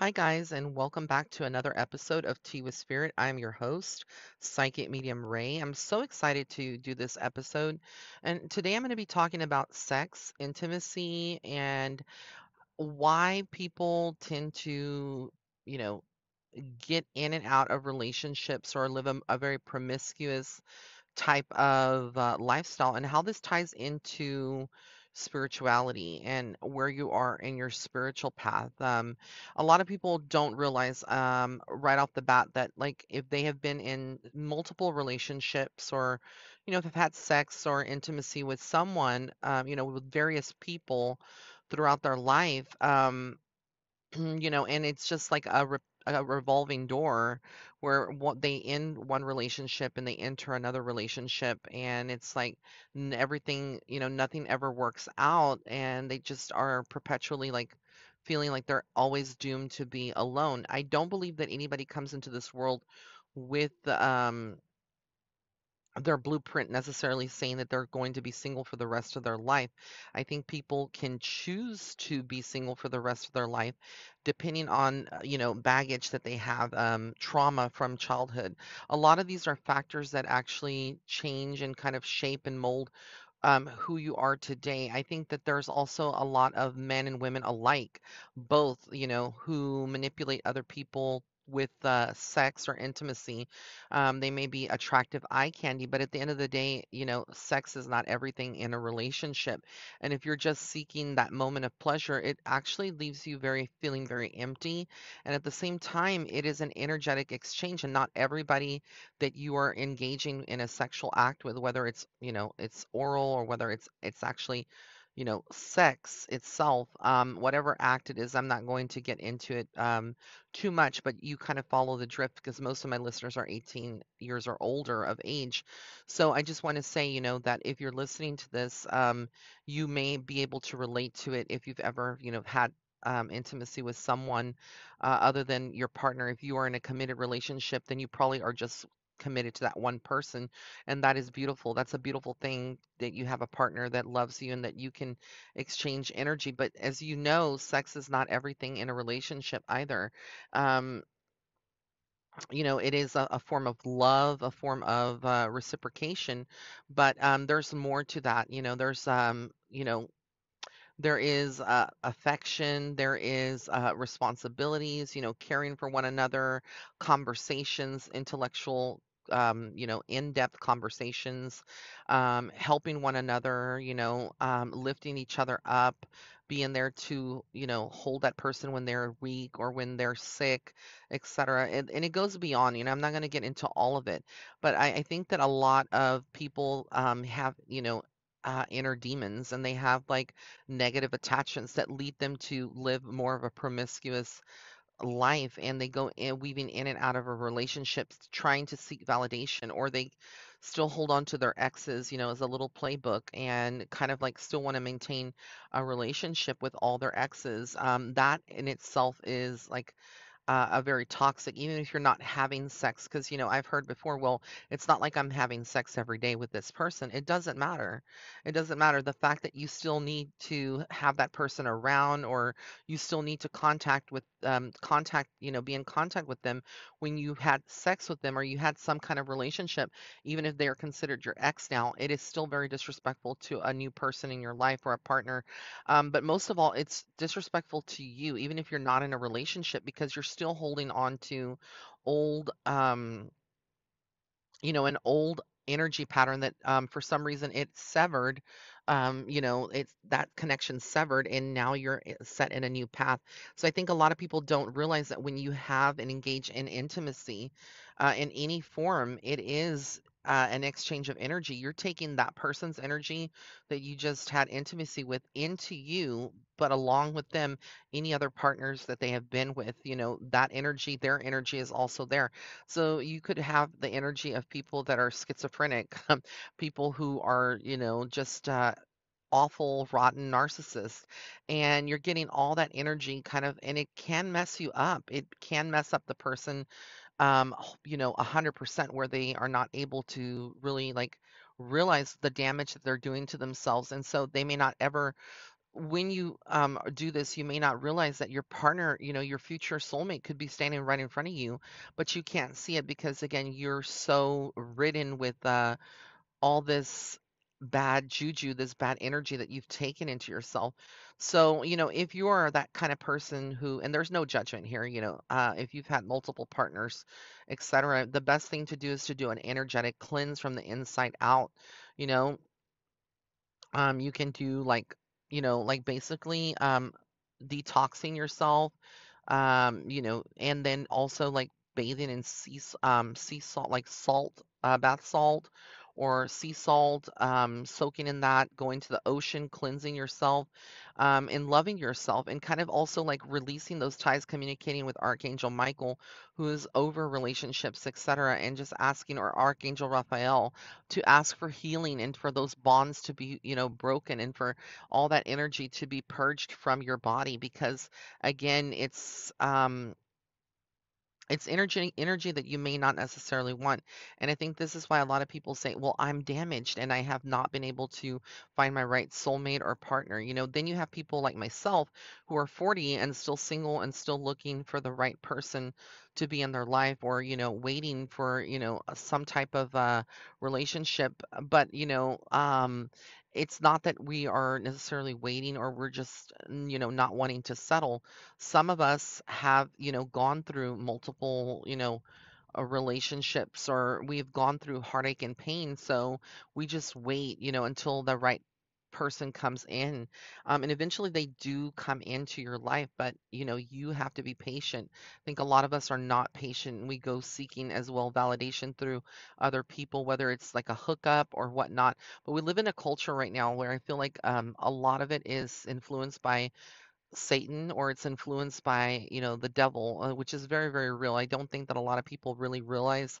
Hi, guys, and welcome back to another episode of Tea with Spirit. I'm your host, Psychic Medium Ray. I'm so excited to do this episode. And today I'm going to be talking about sex, intimacy, and why people tend to, you know, get in and out of relationships or live a, a very promiscuous type of uh, lifestyle and how this ties into spirituality and where you are in your spiritual path. Um, a lot of people don't realize um, right off the bat that, like, if they have been in multiple relationships or, you know, if they've had sex or intimacy with someone, um, you know, with various people throughout their life, um, you know, and it's just like a a revolving door where what they end one relationship and they enter another relationship and it's like everything, you know, nothing ever works out and they just are perpetually like feeling like they're always doomed to be alone. I don't believe that anybody comes into this world with um their blueprint necessarily saying that they're going to be single for the rest of their life. I think people can choose to be single for the rest of their life depending on, uh, you know, baggage that they have, um, trauma from childhood. A lot of these are factors that actually change and kind of shape and mold um, who you are today. I think that there's also a lot of men and women alike, both, you know, who manipulate other people with uh, sex or intimacy. Um, they may be attractive eye candy, but at the end of the day, you know, sex is not everything in a relationship. And if you're just seeking that moment of pleasure, it actually leaves you very feeling very empty. And at the same time, it is an energetic exchange, and not everybody that you are engaging in a sexual act with, whether it's, you know, it's oral or whether it's it's actually, you know, sex itself, um, whatever act it is, I'm not going to get into it um, too much, but you kind of follow the drift because most of my listeners are 18 years or older of age. So I just want to say, you know, that if you're listening to this, um, you may be able to relate to it if you've ever, you know, had um, intimacy with someone uh, other than your partner. If you are in a committed relationship, then you probably are just committed to that one person and that is beautiful. That's a beautiful thing that you have a partner that loves you and that you can exchange energy but as you know sex is not everything in a relationship either. Um you know it is a, a form of love a form of uh, reciprocation but um there's more to that you know there's um you know there is uh, affection, there is uh, responsibilities, you know, caring for one another, conversations, intellectual, um, you know, in-depth conversations, um, helping one another, you know, um, lifting each other up, being there to, you know, hold that person when they're weak or when they're sick, etc. And, and it goes beyond, you know, I'm not going to get into all of it, but I, I think that a lot of people um, have, you know, uh, inner demons and they have like negative attachments that lead them to live more of a promiscuous life and they go in weaving in and out of a relationship trying to seek validation or they still hold on to their exes you know as a little playbook and kind of like still want to maintain a relationship with all their exes um, that in itself is like uh, a very toxic, even if you're not having sex. Because, you know, I've heard before, well, it's not like I'm having sex every day with this person. It doesn't matter. It doesn't matter. The fact that you still need to have that person around or you still need to contact with um, contact, you know, be in contact with them when you had sex with them or you had some kind of relationship, even if they are considered your ex now, it is still very disrespectful to a new person in your life or a partner um, but most of all, it's disrespectful to you, even if you're not in a relationship, because you're still holding on to old, um, you know, an old energy pattern that um, for some reason it's severed. Um, you know, it's that connection severed, and now you're set in a new path. So I think a lot of people don't realize that when you have and engage in intimacy uh, in any form, it is uh, an exchange of energy. You're taking that person's energy that you just had intimacy with into you, but along with them, any other partners that they have been with, you know, that energy, their energy is also there. So you could have the energy of people that are schizophrenic, people who are, you know, just uh, awful, rotten narcissists, and you're getting all that energy kind of, and it can mess you up. It can mess up the person, um, you know, 100% where they are not able to really like realize the damage that they're doing to themselves. And so they may not ever when you um, do this, you may not realize that your partner, you know, your future soulmate could be standing right in front of you, but you can't see it because, again, you're so ridden with uh, all this bad juju, this bad energy that you've taken into yourself. So, you know, if you are that kind of person who, and there's no judgment here, you know, uh, if you've had multiple partners, etc., the best thing to do is to do an energetic cleanse from the inside out. You know, um, you can do like, you know, like basically um, detoxing yourself, um, you know, and then also like bathing in sea, um, sea salt, like salt, uh, bath salt or sea salt, um, soaking in that, going to the ocean, cleansing yourself, um, and loving yourself, and kind of also like releasing those ties, communicating with Archangel Michael, who is over relationships, etc., and just asking, or Archangel Raphael to ask for healing and for those bonds to be, you know, broken and for all that energy to be purged from your body because again, it's um it's energy energy that you may not necessarily want. And I think this is why a lot of people say, "Well, I'm damaged and I have not been able to find my right soulmate or partner." You know, then you have people like myself who are 40 and still single and still looking for the right person to be in their life or, you know, waiting for, you know, uh, some type of uh relationship. But, you know, um it's not that we are necessarily waiting or we're just, mm, you know, not wanting to settle some of us have, you know, gone through multiple, you know, uh, relationships or we've gone through heartache and pain. So we just wait, you know, until the right person comes in. Um, and eventually they do come into your life, but, you know, you have to be patient. I think a lot of us are not patient we go seeking as well validation through other people, whether it's like a hookup or whatnot. But we live in a culture right now where I feel like um, a lot of it is influenced by Satan or it's influenced by, you know, the devil, uh, which is very, very real. I don't think that a lot of people really realize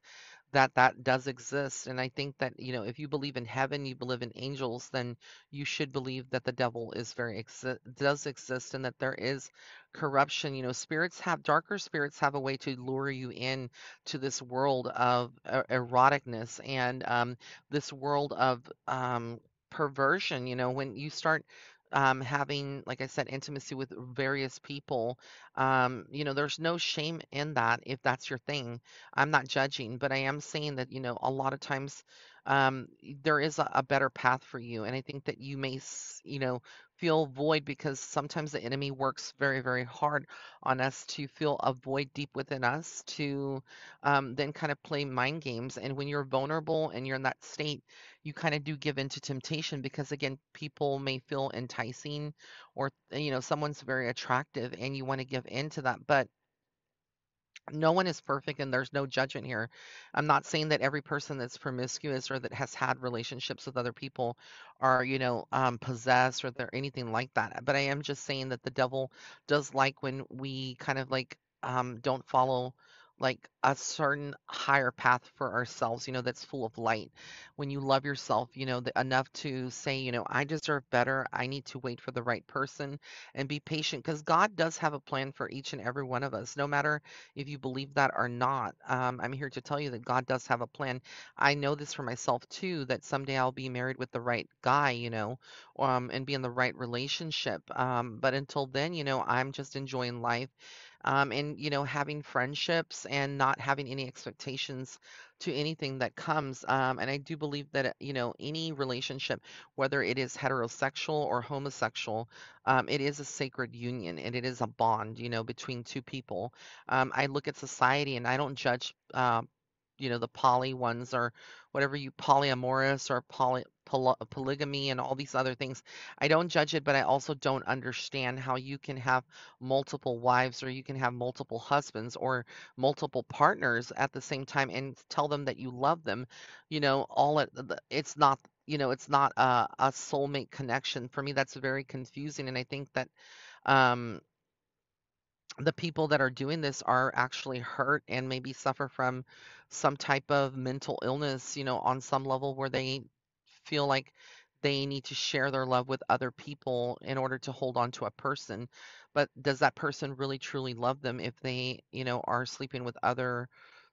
that that does exist. And I think that, you know, if you believe in heaven, you believe in angels, then you should believe that the devil is very exi does exist and that there is corruption. You know, spirits have darker spirits have a way to lure you in to this world of uh, eroticness and um, this world of um, perversion. You know, when you start um, having, like I said, intimacy with various people, um, you know, there's no shame in that if that's your thing. I'm not judging, but I am saying that, you know, a lot of times um, there is a, a better path for you. And I think that you may, you know, feel void because sometimes the enemy works very, very hard on us to feel a void deep within us to um, then kind of play mind games. And when you're vulnerable and you're in that state, you kind of do give into temptation because again people may feel enticing or you know someone's very attractive and you want to give in to that but no one is perfect and there's no judgment here. I'm not saying that every person that's promiscuous or that has had relationships with other people are, you know, um, possessed or they're anything like that. But I am just saying that the devil does like when we kind of like um, don't follow like a certain higher path for ourselves, you know, that's full of light. When you love yourself, you know, enough to say, you know, I deserve better. I need to wait for the right person and be patient because God does have a plan for each and every one of us, no matter if you believe that or not. Um, I'm here to tell you that God does have a plan. I know this for myself too, that someday I'll be married with the right guy, you know, um, and be in the right relationship. Um, but until then, you know, I'm just enjoying life. Um, and you know, having friendships and not having any expectations to anything that comes. Um, and I do believe that uh, you know, any relationship, whether it is heterosexual or homosexual, um, it is a sacred union and it is a bond, you know, between two people um, I look at society and I don't judge, uh, you know, the poly ones or whatever you polyamorous or poly, poly, polygamy and all these other things. I don't judge it, but I also don't understand how you can have multiple wives or you can have multiple husbands or multiple partners at the same time and tell them that you love them. You know, all it, the- it's not. You know, it's not a, a soulmate connection. For me, that's very confusing. And I think that um, the people that are doing this are actually hurt and maybe suffer from some type of mental illness, you know, on some level where they feel like they need to share their love with other people in order to hold on to a person. But does that person really truly love them if they, you know, are sleeping with other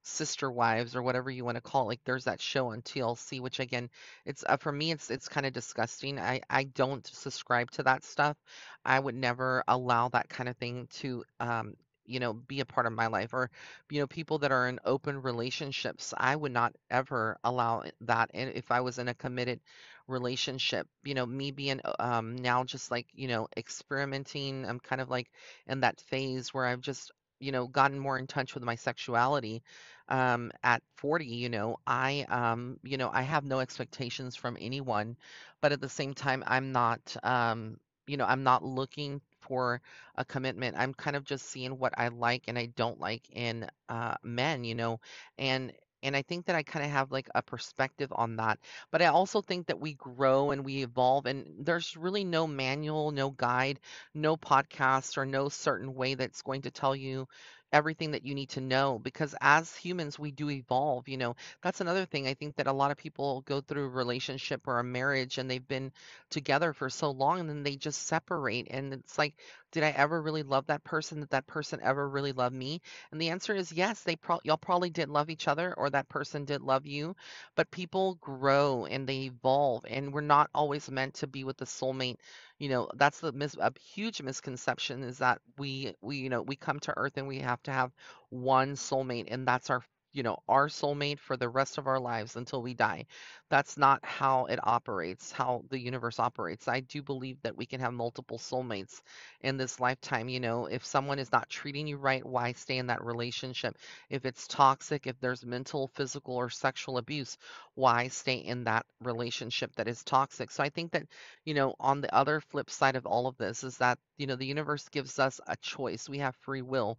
sister wives or whatever you want to call it. Like there's that show on TLC, which again, it's uh, for me, it's it's kind of disgusting. I I don't subscribe to that stuff. I would never allow that kind of thing to um you know be a part of my life or you know people that are in open relationships i would not ever allow that and if i was in a committed relationship you know me being uh, um now just like you know experimenting i'm kind of like in that phase where i've just you know gotten more in touch with my sexuality um at 40 you know i um you know i have no expectations from anyone but at the same time i'm not um you know i'm not looking for a commitment i'm kind of just seeing what i like and i don't like in uh men you know and and I think that I kind of have like a perspective on that. But I also think that we grow and we evolve, and there's really no manual, no guide, no podcast, or no certain way that's going to tell you everything that you need to know because as humans we do evolve you know? That's another thing i think that a lot of people go through a relationship or a marriage and they've been together for so long and then they just separate and it's like did i ever really love that person did that person ever really love me? And the answer is yes they pro- y'all probably did love each other or that person did love you but people grow and they evolve and we're not always meant to be with the soulmate you know that's the mis- a huge misconception is that we we you know we come to earth and we have to have one soulmate and that's our you know our soulmate for the rest of our lives until we die that's not how it operates how the universe operates i do believe that we can have multiple soulmates in this lifetime you know if someone is not treating you right why stay in that relationship if it's toxic if there's mental physical or sexual abuse why stay in that relationship that is toxic so i think that you know, on the other flip side of all of this is that, you know, the universe gives us a choice. We have free will.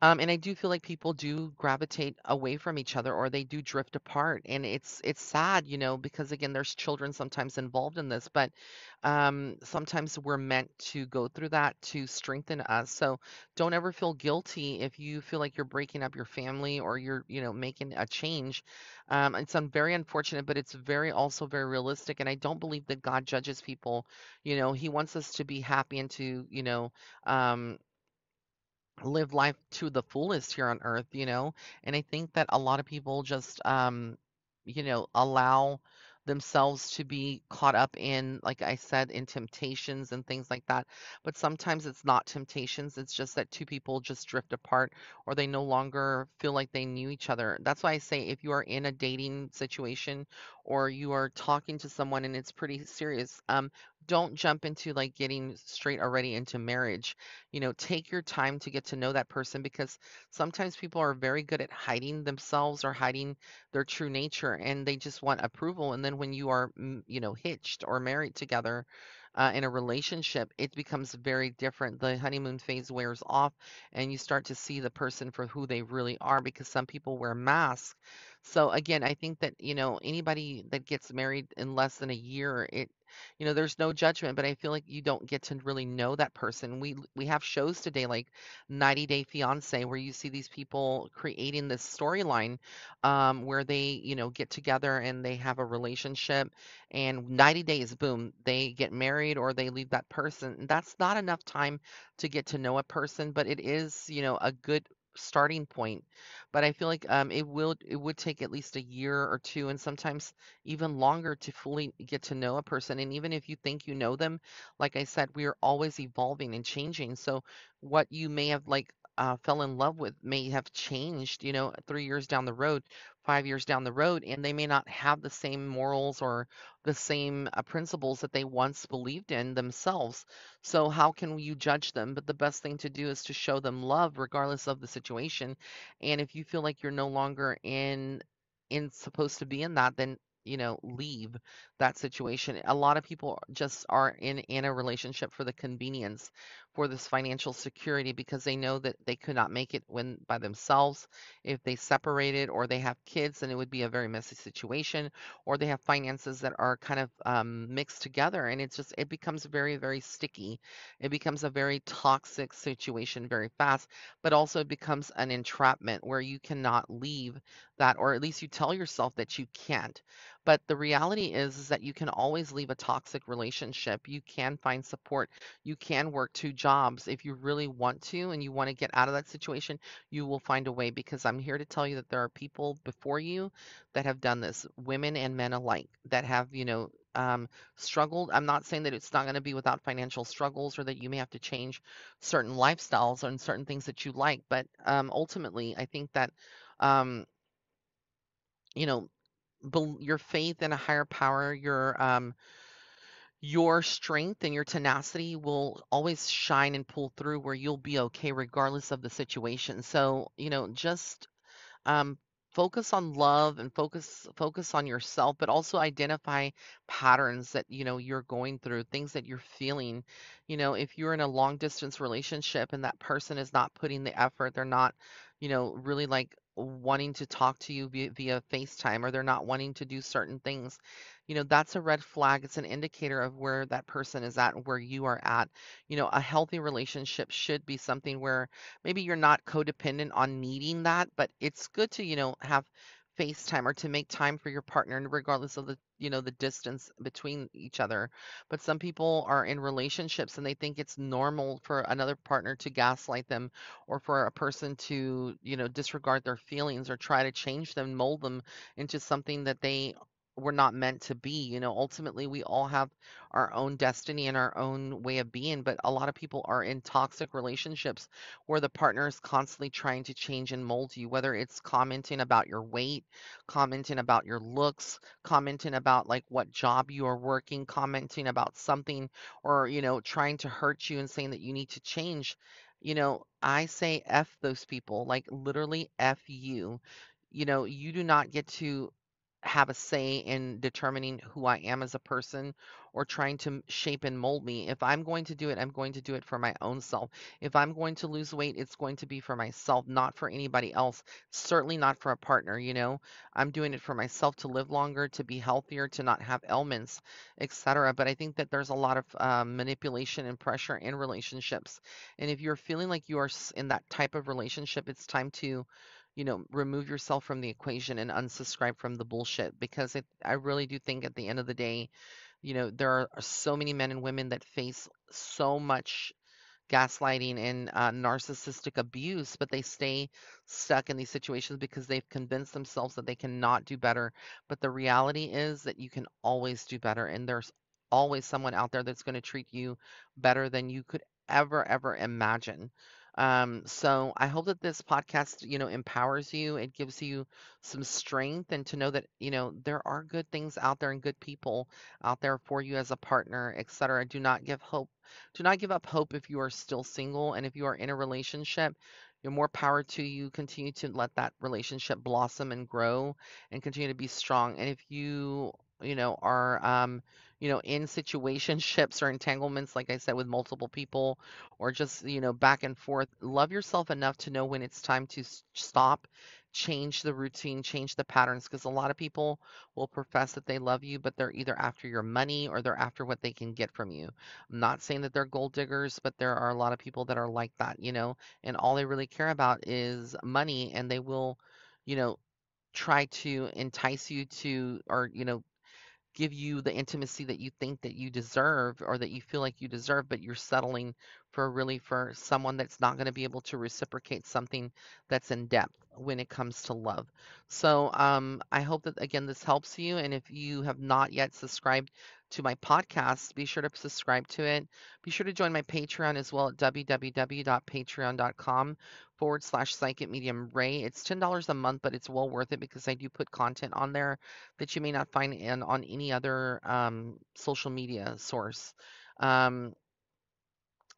Um, and I do feel like people do gravitate away from each other or they do drift apart. And it's it's sad, you know, because again, there's children sometimes involved in this, but um, sometimes we're meant to go through that to strengthen us. So don't ever feel guilty if you feel like you're breaking up your family or you're, you know, making a change. Um, it's un- very unfortunate, but it's very also very realistic. And I don't believe that God judges people. You know, He wants us to be happy and to, you know, um, live life to the fullest here on earth, you know? And I think that a lot of people just, um, you know, allow themselves to be caught up in, like I said, in temptations and things like that. But sometimes it's not temptations, it's just that two people just drift apart or they no longer feel like they knew each other. That's why I say if you are in a dating situation or you are talking to someone and it's pretty serious, um, don't jump into like getting straight already into marriage you know, take your time to get to know that person because sometimes people are very good at hiding themselves or hiding their true nature and they just want approval. And then when you are, mm, you know, hitched or married together, uh, in a relationship, it becomes very different. The honeymoon phase wears off, and you start to see the person for who they really are because some people wear masks. So again, I think that, you know, anybody that gets married in less than a year, it you know, there's no judgment, but I feel like you don't get to really know that person. We we have shows today like 90 Day Fiance where you see these people creating this storyline um, where they, you know, get together and they have a relationship and 90 days, boom, they get married or they leave that person. That's not enough time to get to know a person, but it is, you know, a good starting point. But I feel like um, it will it would take at least a year or two, and sometimes even longer to fully get to know a person. And even if you think you know them, like I said, we are always evolving and changing. So what you may have like uh, fell in love with may have changed, you know, three years down the road, five years down the road, and they may not have the same morals or the same uh, principles that they once believed in themselves. So how can you judge them? But the best thing to do is to show them love regardless of the situation. And if you feel like you're no longer in in supposed to be in that, then you know, leave that situation. A lot of people just are in in a relationship for the convenience, for this financial security because they know that they could not make it when by themselves. If they separated or they have kids, then it would be a very messy situation. Or they have finances that are kind of um, mixed together, and it's just it becomes very very sticky. It becomes a very toxic situation very fast, but also it becomes an entrapment where you cannot leave that, or at least you tell yourself that you can't. But the reality is, is that you can always leave a toxic relationship. You can find support. You can work two jobs if you really want to and you want to get out of that situation. You will find a way because I'm here to tell you that there are people before you that have done this, women and men alike, that have, you know, um, struggled. I'm not saying that it's not going to be without financial struggles or that you may have to change certain lifestyles and certain things that you like, but um, ultimately, I think that um, you know, bel your faith in a higher power, your um, your strength and your tenacity will always shine and pull through where you'll be okay regardless of the situation. So, you know, just um, focus on love and focus focus on yourself but also identify patterns that you know you're going through things that you're feeling you know if you're in a long distance relationship and that person is not putting the effort they're not you know really like wanting to talk to you via, via FaceTime or they're not wanting to do certain things you know that's a red flag. It's an indicator of where that person is at and where you are at. You know a healthy relationship should be something where maybe you're not codependent on needing that, but it's good to, you know, have FaceTime or to make time for your partner, regardless of the, you know, the distance between each other. But some people are in relationships and they think it's normal for another partner to gaslight them or for a person to, you know, disregard their feelings or try to change them, mold them into something that they were not meant to be. You know, ultimately, we all have our own destiny and our own way of being, but a lot of people are in toxic relationships where the partner is constantly trying to change and mold you, whether it's commenting about your weight, commenting about your looks, commenting about like what job you are working, commenting about something, or, you know, trying to hurt you and saying that you need to change. You know, I say F those people, like literally F you. You know, you do not get to have a say in determining who I am as a person or trying to shape and mold me. If I'm going to do it, I'm going to do it for my own self. If I'm going to lose weight, it's going to be for myself, not for anybody else. Certainly not for a partner, you know. I'm doing it for myself to live longer, to be healthier, to not have ailments, etc. But I think that there's a lot of um, manipulation and pressure in relationships. And if you're feeling like you are in that type of relationship, it's time to you know, remove yourself from the equation and unsubscribe from the bullshit because it, I really do think at the end of the day, you know, there are so many men and women that face so much gaslighting and uh, narcissistic abuse, but they stay stuck in these situations because they've convinced themselves that they cannot do better. But the reality is that you can always do better, and there's always someone out there that's going to treat you better than you could ever, ever imagine. Um, so I hope that this podcast, you know, empowers you. It gives you some strength and to know that, you know, there are good things out there and good people out there for you as a partner, etc. Do not give hope do not give up hope if you are still single and if you are in a relationship. You're more power to you. Continue to let that relationship blossom and grow and continue to be strong. And if you, you know, are, um, you know, in situationships or entanglements, like I said, with multiple people or just, you know, back and forth, love yourself enough to know when it's time to stop, change the routine, change the patterns. Because a lot of people will profess that they love you, but they're either after your money or they're after what they can get from you. I'm not saying that they're gold diggers, but there are a lot of people that are like that, you know, and all they really care about is money and they will, you know, try to entice you to or, you know, give you the intimacy that you think that you deserve or that you feel like you deserve, but you're settling for really for someone that's not going to be able to reciprocate something that's in depth when it comes to love. So um, I hope that again this helps you. And if you have not yet subscribed to my podcast, be sure to subscribe to it. Be sure to join my Patreon as well at www.patreon.com forward slash psychic medium ray. It's $10 a month, but it's well worth it because I do put content on there that you may not find in on any other um, social media source. Um,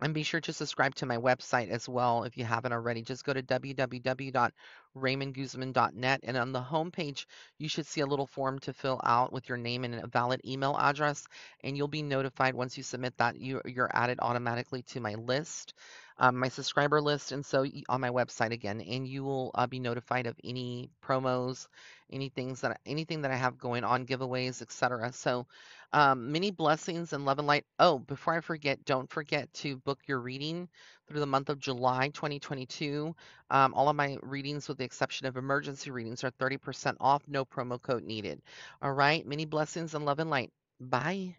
and be sure to subscribe to my website as well if you haven't already. Just go to www.raymondguzman.net and on the homepage, you should see a little form to fill out with your name and a valid email address. And you'll be notified once you submit that you, you're added automatically to my list. Um, my subscriber list, and so on my website again, and you will uh, be notified of any promos, any things that anything that I have going on, giveaways, etc. So, um, many blessings and love and light. Oh, before I forget, don't forget to book your reading through the month of July 2022. Um, all of my readings, with the exception of emergency readings, are 30% off, no promo code needed. All right, many blessings and love and light. Bye.